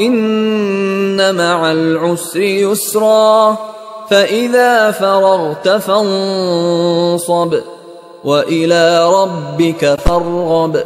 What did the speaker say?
إن مع العسر يسرا فإذا فرغت فانصب وإلى ربك فارغب.